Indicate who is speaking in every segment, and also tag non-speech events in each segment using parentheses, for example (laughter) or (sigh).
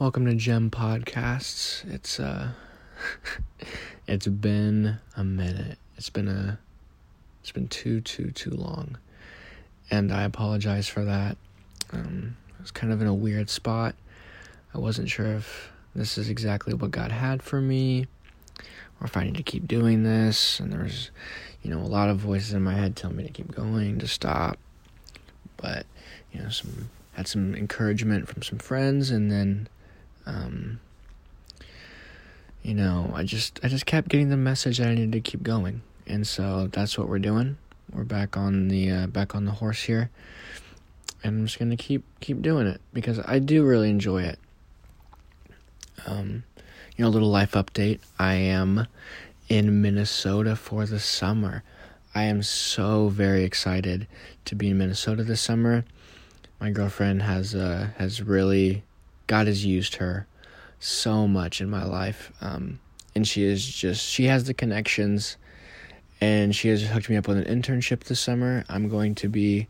Speaker 1: Welcome to Gem Podcasts. It's uh (laughs) it's been a minute. It's been a it's been too too too long. And I apologize for that. Um I was kind of in a weird spot. I wasn't sure if this is exactly what God had for me or if I need to keep doing this and there's you know a lot of voices in my head telling me to keep going, to stop. But, you know, some had some encouragement from some friends and then um, you know, I just I just kept getting the message that I needed to keep going, and so that's what we're doing. We're back on the uh, back on the horse here, and I'm just gonna keep keep doing it because I do really enjoy it. Um, you know, little life update. I am in Minnesota for the summer. I am so very excited to be in Minnesota this summer. My girlfriend has uh, has really God has used her so much in my life. Um, and she is just, she has the connections and she has hooked me up with an internship this summer. I'm going to be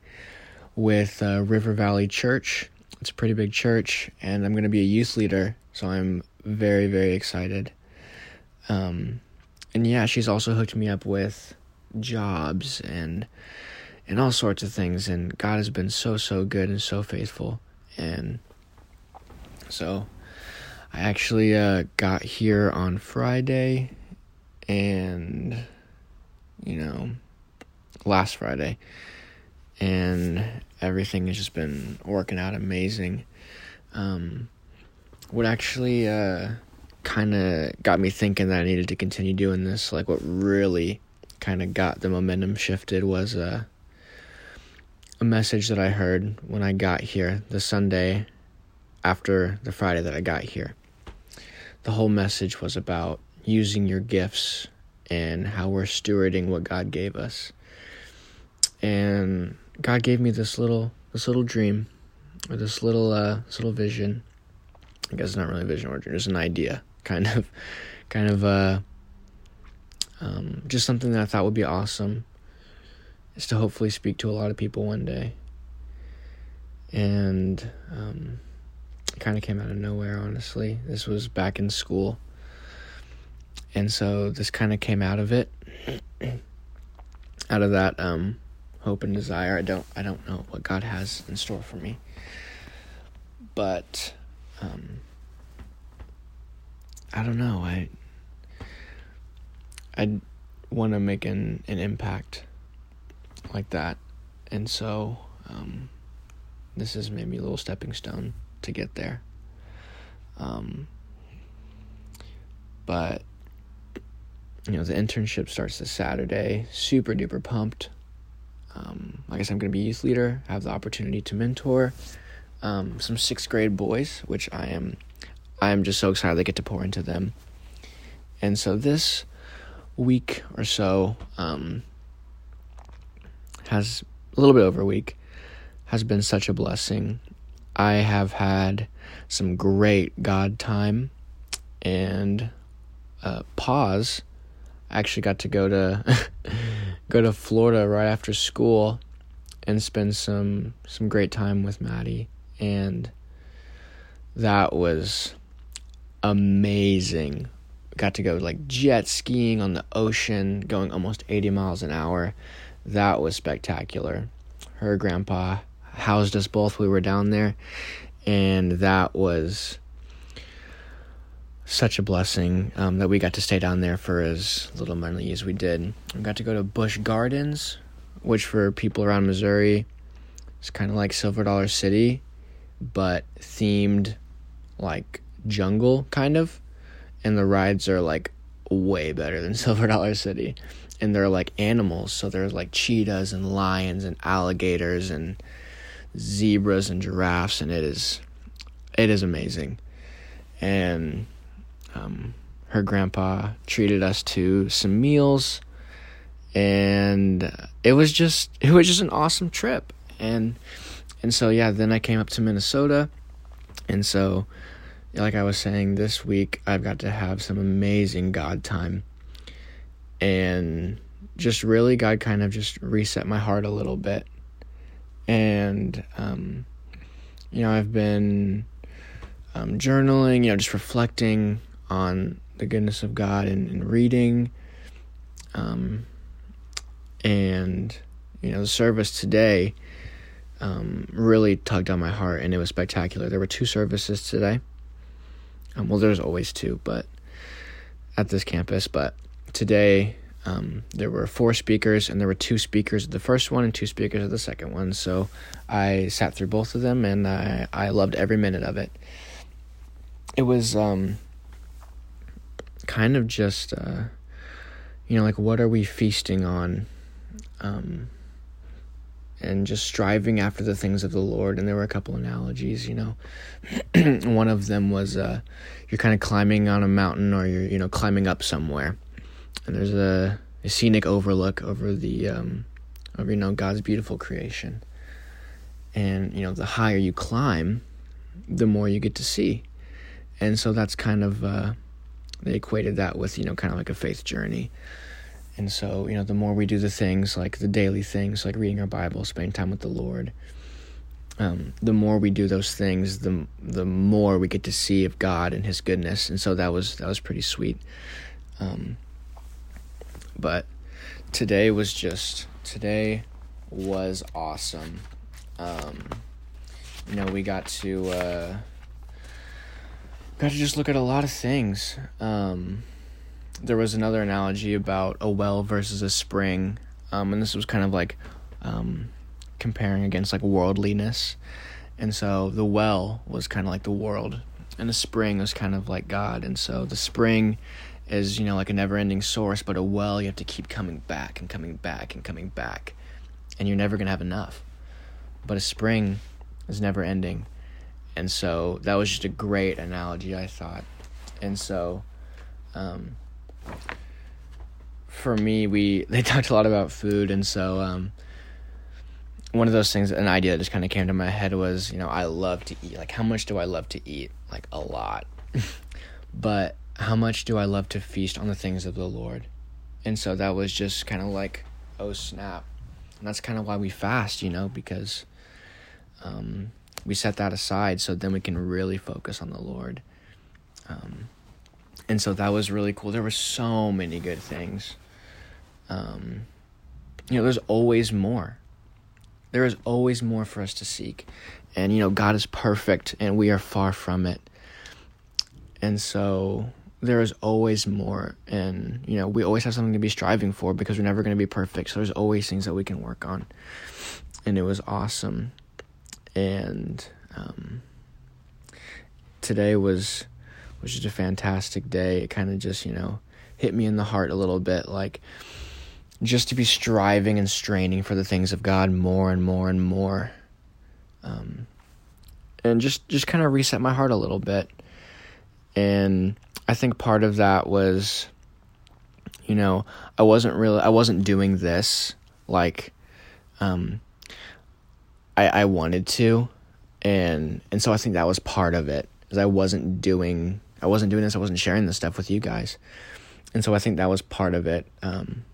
Speaker 1: with uh, River Valley Church. It's a pretty big church, and I'm going to be a youth leader. So I'm very, very excited. Um, and yeah, she's also hooked me up with jobs and and all sorts of things. And God has been so, so good and so faithful. And so I actually uh, got here on Friday and, you know, last Friday. And everything has just been working out amazing. Um, what actually uh, kind of got me thinking that I needed to continue doing this, like what really kind of got the momentum shifted was uh, a message that I heard when I got here the Sunday after the Friday that I got here. The whole message was about using your gifts and how we're stewarding what God gave us. And God gave me this little this little dream or this little uh this little vision. I guess it's not really a vision or dream, just an idea, (laughs) kind of kind of uh um, just something that I thought would be awesome is to hopefully speak to a lot of people one day. And um, kind of came out of nowhere, honestly. This was back in school. And so this kind of came out of it. out of that um, hope and desire. I don't I don't know what God has in store for me. But um, I don't know. I I want to make an an impact like that. And so um, this is maybe a little stepping stone to get there. Um, but you know, the internship starts this Saturday. Super duper pumped. Um, I guess I'm going to be youth leader. I have the opportunity to mentor um, some sixth grade boys, which I am. I am just so excited to get to pour into them. And so this week or so um, has a little bit over a week has been such a blessing. I have had some great God time and uh, pause. I actually got to go to (laughs) go to Florida right after school and spend some some great time with Maddie and that was amazing. Got to go like jet skiing on the ocean going almost 80 miles an hour. That was spectacular. Her grandpa housed us both. We were down there, and that was such a blessing um, that we got to stay down there for as little money as we did. We got to go to Busch Gardens, which for people around Missouri is kind of like Silver Dollar City, but themed like jungle kind of, and the rides are like way better than (laughs) Silver Dollar City. And they're like animals, so there's like cheetahs and lions and alligators and zebras and giraffes, and it is it is amazing. And um, her grandpa treated us to some meals, and it was just it was just an awesome trip. And and so yeah, then I came up to Minnesota, and so like I was saying, this week I've got to have some amazing God time, and just really God kind of just reset my heart a little bit and um, you know I've been um, journaling, you know, just reflecting on the goodness of God and, and reading. Um, and, you know, the service today um, really tugged on my heart and it was spectacular. There were two services today. Um, well, there's always two, but at this campus, but today um, there were four speakers and there were two speakers of the first one and two speakers of the second one. So I sat through both of them and I, I loved every minute of it. It was um, kind of just, uh, you know, like what are we feasting on? Um, and just striving after the things of the Lord. And there were a couple analogies, you know. (clears throat) One of them was uh, you're kind of climbing on a mountain or you're, you know, climbing up somewhere and there's a, a scenic overlook over the um, over you know God's beautiful creation. And you know, the higher you climb, the more you get to see. And so that's kind of uh, they equated that with you know kind of like a faith journey. And so you know, the more we do the things like the daily things, like reading our Bible, spending time with the Lord. Um, the more we do those things, the the more we get to see of God and His goodness, and so that was that was pretty sweet. Um, but today was just today was awesome. Um, you know, we got to uh, got to just look at a lot of things. Um, there was another analogy about a well versus a spring, um, and this was kind of like um, comparing against like worldliness. And so the well was kind of like the world, and the spring was kind of like God. And so the spring is you know like a never ending source but a well you have to keep coming back and coming back and coming back. And you're never going to have enough. But a spring is never ending. And so that was just a great analogy i thought. And so um, for me we (laughs) they talked a lot about food. And so um, one of those things an idea that just kind of came to my head was you know i love to eat. Like how much do i love to eat? Like a lot. (laughs) But how much do I love to feast on the things of the Lord? And so that was just kind of like, oh snap. And that's kind of why we fast, you know, because um, we set that aside so then we can really focus on the Lord. Um, and so that was really cool. There were so many good things. Um, you know, there's always more. There is always more for us to seek. And, you know, God is perfect and we are far from it. And so there is always more and you know we always have something to be striving for because we're never going to be perfect. So there's always things that we can work on. And it was awesome. And um, today was was just a fantastic day. It kind of just you know hit me in the heart a little bit like just to be striving and straining for the things of god more and more and more. Um, and just just kind of reset my heart a little bit. And I think part of that was, you know, I wasn't really, I wasn't doing this like, um, I I wanted to, and and so I think that was part of it. Is I wasn't doing, I wasn't doing this, I wasn't sharing this stuff with you guys, and so I think that was part of it. Um,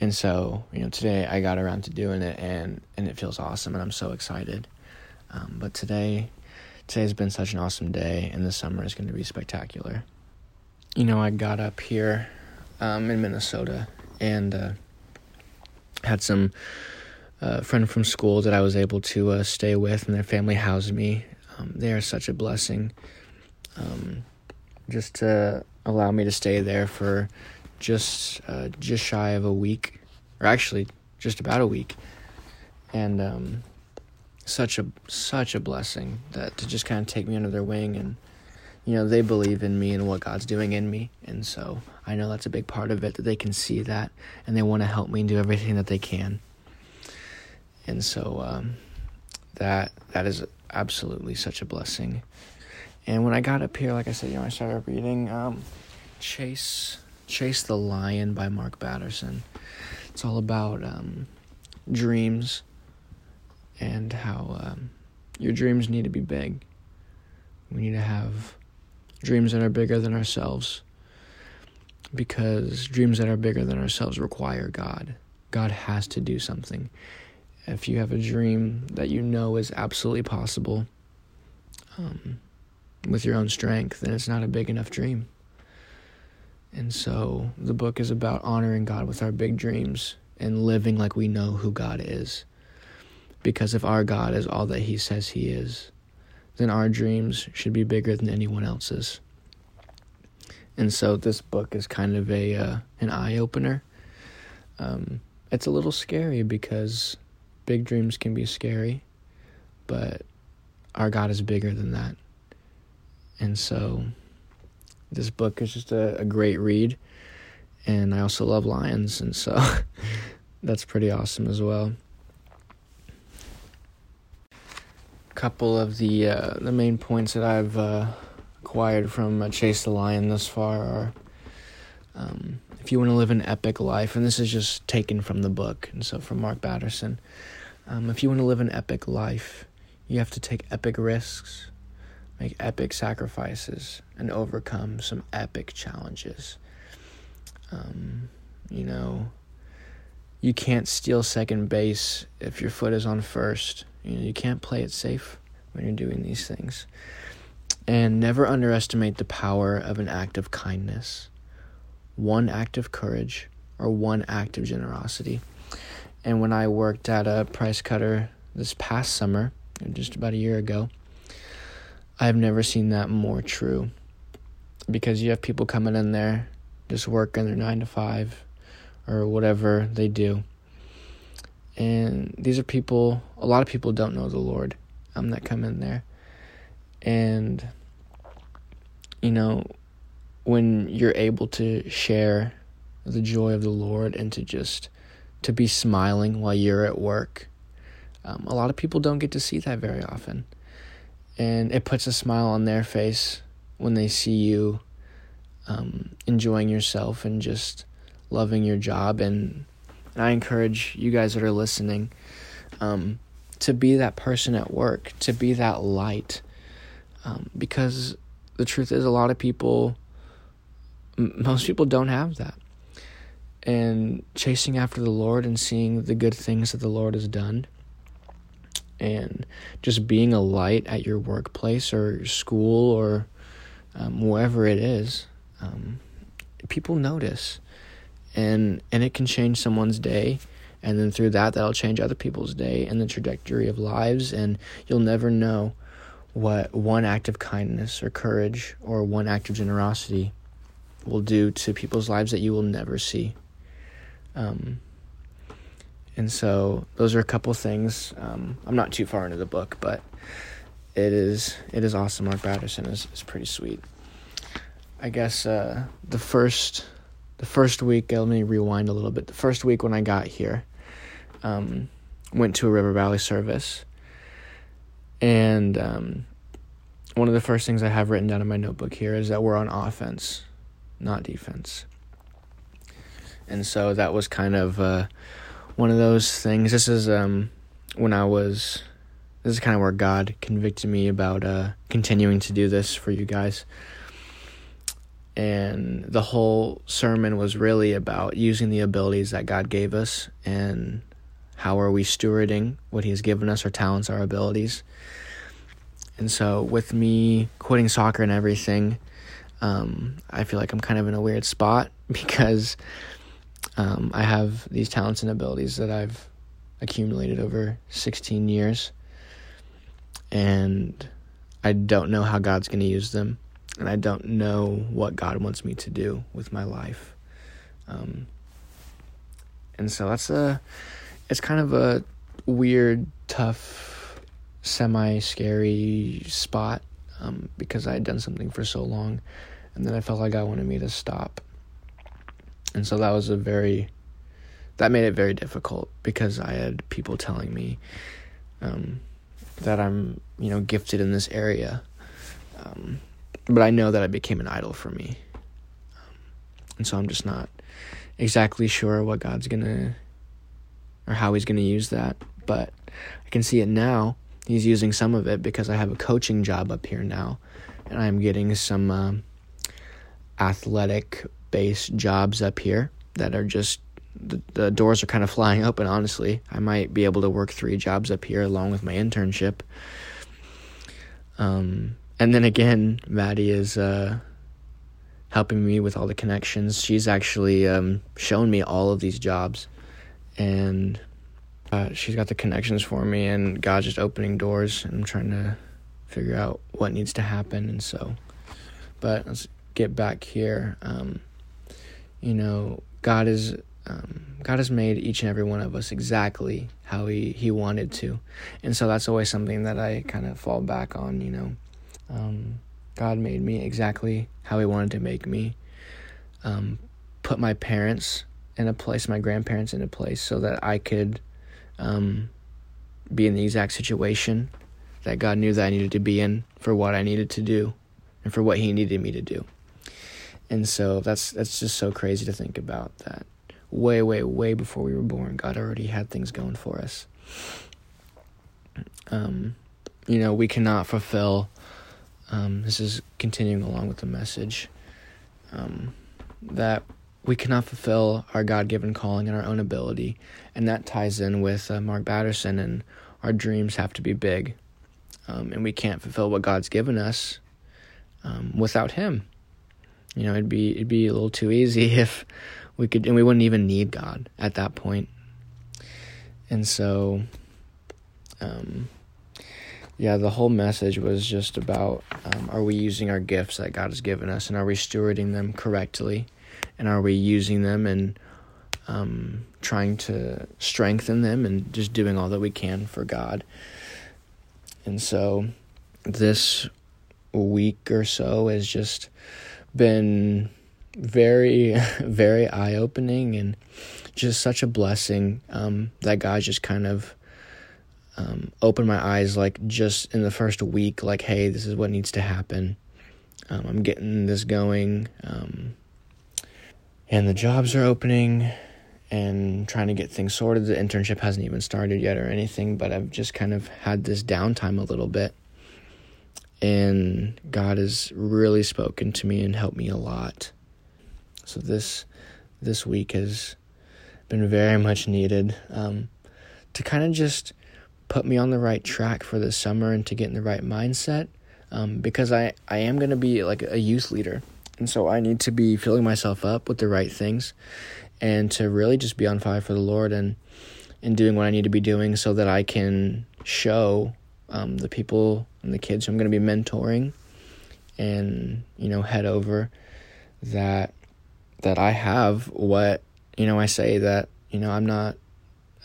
Speaker 1: and so you know, today I got around to doing it, and and it feels awesome, and I'm so excited. Um, but today today's been such an awesome day, and the summer is going to be spectacular. You know, I got up here um, in Minnesota and uh, had some uh, friend from school that I was able to uh, stay with, and their family housed me. Um, they are such a blessing. Um, just to allow me to stay there for just uh, just shy of a week, or actually just about a week, and um, such a such a blessing that to just kind of take me under their wing and you know they believe in me and what God's doing in me. And so I know that's a big part of it that they can see that and they want to help me and do everything that they can. And so um, that that is absolutely such a blessing. And when I got up here like I said you know I started reading um, Chase Chase the Lion by Mark Batterson. It's all about um, dreams and how um, your dreams need to be big. We need to have dreams that are bigger than ourselves because dreams that are bigger than ourselves require God. God has to do something. If you have a dream that you know is absolutely possible, um, with your own strength, then it's not a big enough dream. And so the book is about honoring God with our big dreams and living like we know who God is. Because if our God is all that He says He is, then our dreams should be bigger than anyone else's. And so this book is kind of a uh, an eye opener. Um, it's a little scary because big dreams can be scary, but our God is bigger than that. And so this book is just a, a great read. And I also love lions, and so (laughs) that's pretty awesome as well. A couple of the uh, the main points that I've uh, acquired from uh, Chase the Lion thus far are um, if you want to live an epic life, and this is just taken from the book, and so from Mark Batterson. Um, if you want to live an epic life, you have to take epic risks, make epic sacrifices, and overcome some epic challenges. Um, you know, you can't steal second base if your foot is on first. You know, you can't play it safe when you're doing these things. And never underestimate the power of an act of kindness, one act of courage, or one act of generosity. And when I worked at a price cutter this past summer, just about a year ago, I've never seen that more true. Because you have people coming in there just working their nine to five or whatever they do. And these are people, a lot of people don't know the Lord um, that come in there. And, you know, when you're able to share the joy of the Lord and to just to be smiling while you're at work, um, a lot of people don't get to see that very often. And it puts a smile on their face when they see you um, enjoying yourself and just loving your job. And, and I encourage you guys that are listening um, to be that person at work, to be that light. Um, because the truth is, a lot of people, m- most people don't have that. And chasing after the Lord and seeing the good things that the Lord has done, and just being a light at your workplace or your school or um, wherever it is, um, people notice, and and it can change someone's day, and then through that, that'll change other people's day and the trajectory of lives, and you'll never know what one act of kindness or courage or one act of generosity will do to people's lives that you will never see. Um, and so those are a couple things. Um, I'm not too far into the book, but it is it is awesome. Mark Batterson is, is pretty sweet. I guess uh, the first the first week. Let me rewind a little bit. The first week when I got here, um, went to a River Valley service, and um, one of the first things I have written down in my notebook here is that we're on offense, not defense. And so that was kind of uh, one of those things. This is um, when I was. This is kind of where God convicted me about uh, continuing to do this for you guys and the whole sermon was really about using the abilities that God gave us and how are we stewarding what He has given us, our talents, our abilities. And so, with me quitting soccer and everything, um, I feel like I'm kind of in a weird spot (laughs) because um, I have these talents and abilities that I've accumulated over 16 years, and I don't know how God's going to use them and I don't know what God wants me to do with my life. Um, and so that's a, it's kind of a weird, tough, semi scary spot um, because I had done something for so long, and then I felt like God wanted me to stop. And so that was a very, that made it very difficult because I had people telling me um, that I'm, you know, gifted in this area. Um, but I know that it became an idol for me. Um, and so I'm just not exactly sure what God's going to or how he's going to use that, but I can see it now. He's using some of it because I have a coaching job up here now and I'm getting some uh, athletic based jobs up here that are just the, the doors are kind of flying open honestly i might be able to work three jobs up here along with my internship um, and then again, Maddie is uh, helping me with all the connections. She's actually um, shown me all of these jobs, and uh, she's got the connections for me. And God's just opening doors, and I'm trying to figure out what needs to happen. And so, but let's get back here. Um, you know, God is um, God has made each and every one of us exactly how He He wanted to, and so that's always something that I kind of fall back on. You know, um, God made me exactly how He wanted to make me. Um, put my parents in a place, my grandparents in a place, so that I could um, be in the exact situation that God knew that I needed to be in for what I needed to do and for what He needed me to do. And so that's that's just so crazy to think about that way, way, way before we were born, God already had things going for us. Um, you know, we cannot fulfill. Um, this is continuing along with the message um, that we cannot fulfill our God given calling and our own ability. And that ties in with uh, Mark Batterson and our dreams have to be big. Um, and we can't fulfill what God's given us um, without Him. You know, it'd be it'd be a little too easy (laughs) if we could and we wouldn't even need God at that point. And so um, yeah, the whole message was just about um, are we using our gifts that God has given us and are we stewarding them correctly? And are we using them and um, trying to strengthen them and just doing all that we can for God? And so this week or so has just been very, (laughs) very eye opening and just such a blessing um, that God just kind of um, opened my eyes, like just in the first week, like, hey, this is what needs to happen. Um, I'm getting this going. Um, and the jobs are opening and trying to get things sorted. The internship hasn't even started yet or anything, but I've just kind of had this downtime a little bit. And God has really spoken to me and helped me a lot. So this this week has been very much needed um, to kind of just put me on the right track for this summer and to get in the right mindset um, because I, I am going to be like a youth leader. And so I need to be filling myself up with the right things and to really just be on fire for the Lord and, and doing what I need to be doing so that I can show um, the people and the kids who I'm going to be mentoring and, you know, head over that that I have what you know I say that you know I'm not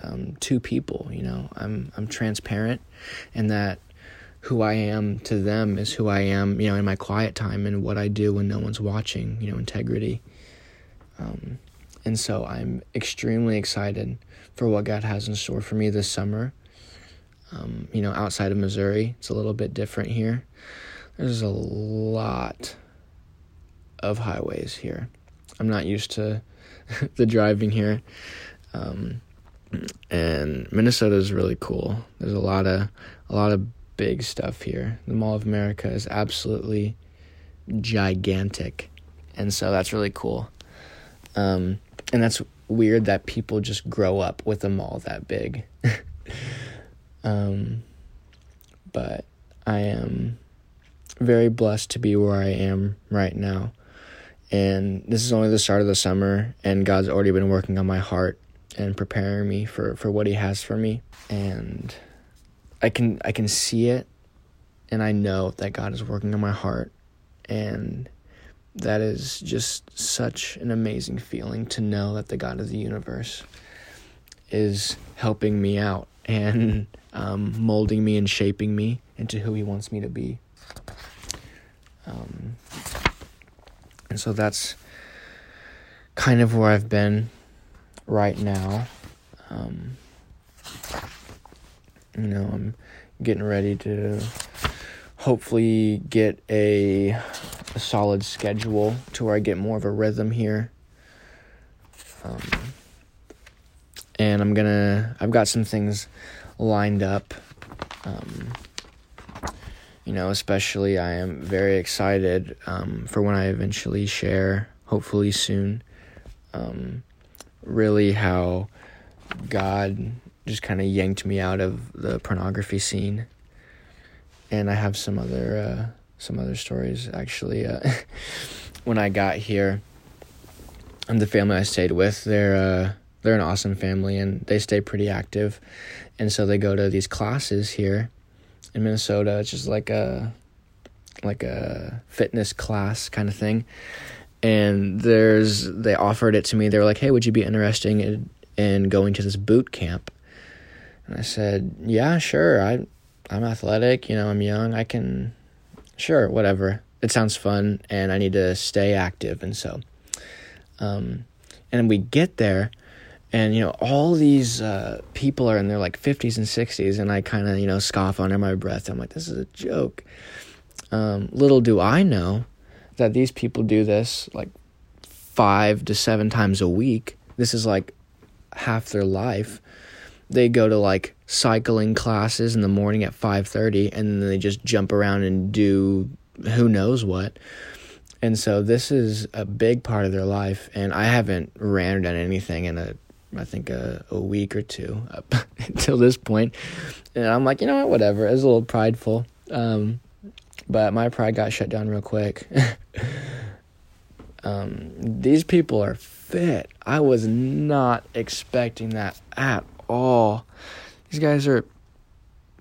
Speaker 1: um, two people you know? I'm I'm transparent and that who I am to them is who I am you know in my quiet time and what I do when no one's watching you know integrity. Um, and so I'm extremely excited for what God has in store for me this summer. Um, you know outside of Missouri it's a little bit different here. There's a lot of highways here. I'm not used to (laughs) the driving here. Um, and Minnesota is really cool. There's a lot of a lot of big stuff here. The Mall of America is absolutely gigantic, and so that's really cool. Um, and that's weird that people just grow up with a mall that big. (laughs) um, but I am very blessed to be where I am right now. And this is only the start of the summer, and God's already been working on my heart and preparing me for, for what He has for me. And I can I can see it, and I know that God is working on my heart, and that is just such an amazing feeling to know that the God of the universe is helping me out and um, molding me and shaping me into who He wants me to be. Um, and so that's kind of where I've been right now. Um, you know, I'm getting ready to hopefully get a, a, solid schedule to where I get more of a rhythm here. Um, and I'm gonna, I've got some things lined up. Um, you know, especially I am very excited um, for when I eventually share, hopefully soon, um, really how God just kind of yanked me out of the pornography scene. And I have some other uh, some other stories. Actually, uh, (laughs) when I got here, and the family I stayed with, they're uh, they're an awesome family, and they stay pretty active, and so they go to these classes here in Minnesota. It's just like a like a fitness class kind of thing. And there's they offered it to me. They were like, "Hey, would you be interested in, in going to this boot camp?" And I said, "Yeah, sure. I I'm athletic, you know, I'm young. I can sure, whatever. It sounds fun and I need to stay active and so um and we get there and you know all these uh, people are in their like 50s and 60s and i kind of you know scoff under my breath i'm like this is a joke um, little do i know that these people do this like five to seven times a week this is like half their life they go to like cycling classes in the morning at 5:30 and then they just jump around and do who knows what and so this is a big part of their life and i haven't ran or done anything in a I think a, a week or two up (laughs) until this point. And I'm like, you know what, whatever. It was a little prideful. Um, but my pride got shut down real quick. (laughs) um, these people are fit. I was not expecting that at all. These guys are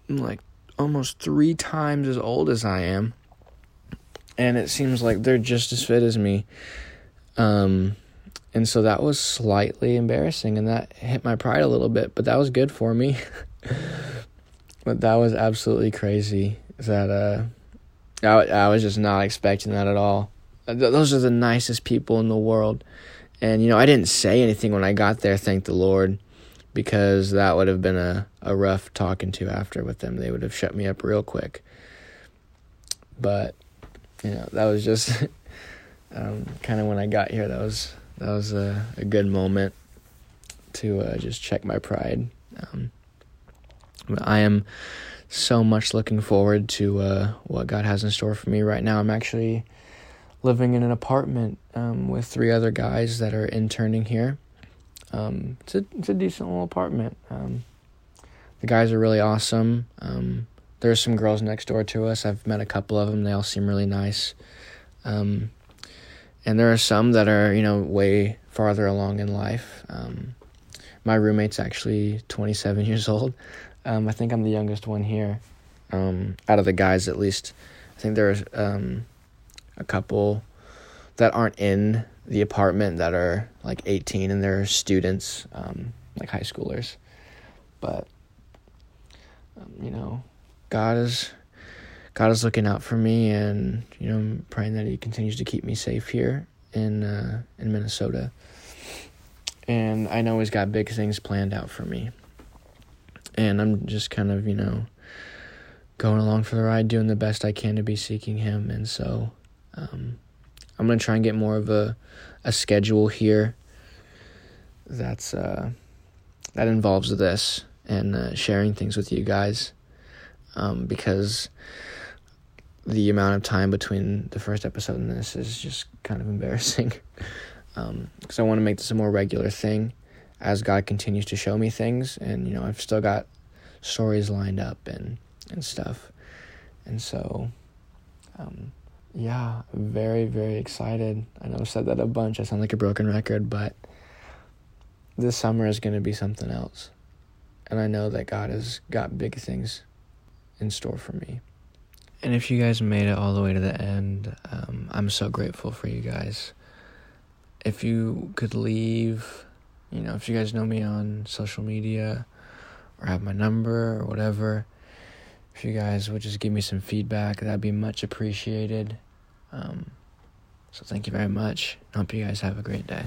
Speaker 1: like almost three times as old as I am. And it seems like they're just as fit as me. Um, and so that was slightly embarrassing and that hit my pride a little bit, but that was good for me. (laughs) but that was absolutely crazy that uh I, I was just not expecting that at all. Those are the nicest people in the world. And you know, I didn't say anything when I got there, thank the Lord, because that would have been a, a rough talking to after with them. They would have shut me up real quick. But you know, that was just (laughs) um, kind of when I got here. That was that was a, a good moment to uh, just check my pride. Um, I am so much looking forward to uh, what God has in store for me right now. I'm actually living in an apartment um, with three other guys that are interning here. Um, it's a it's a decent little apartment. Um, the guys are really awesome. Um, there's some girls next door to us. I've met a couple of them. They all seem really nice. Um, and there are some that are you know way farther along in life. Um, my roommate's actually 27 (laughs) years old. Um, I think I'm the youngest one here. Um, out of the guys, at least, I think there's um, a couple that aren't in the apartment that are like 18 and they're students, um, like high schoolers. But um, you know, God is God is looking out for me, and you know, I'm praying that He continues to keep me safe here in uh, in Minnesota. And I know He's got big things planned out for me, and I'm just kind of you know going along for the ride, doing the best I can to be seeking Him, and so um, I'm gonna try and get more of a a schedule here. That's uh, that involves this and uh, sharing things with you guys, um, because the amount of time between the first episode and this is just kind of (laughs) embarrassing. um, because I want to make this a more regular thing as God continues to show me things, and you know I've still got stories lined up and and stuff, and so, um, yeah, very very excited. I know I've said that a bunch. I sound like a broken record, but this summer is going to be something else, and I know that God has got big things in store for me. And if you guys made it all the way to the end, um, I'm so grateful for you guys. If you could leave, you know, if you guys know me on social media or have my number or whatever, if you guys would just give me some feedback, that'd be much appreciated. Um, so thank you very much. Hope you guys have a great day.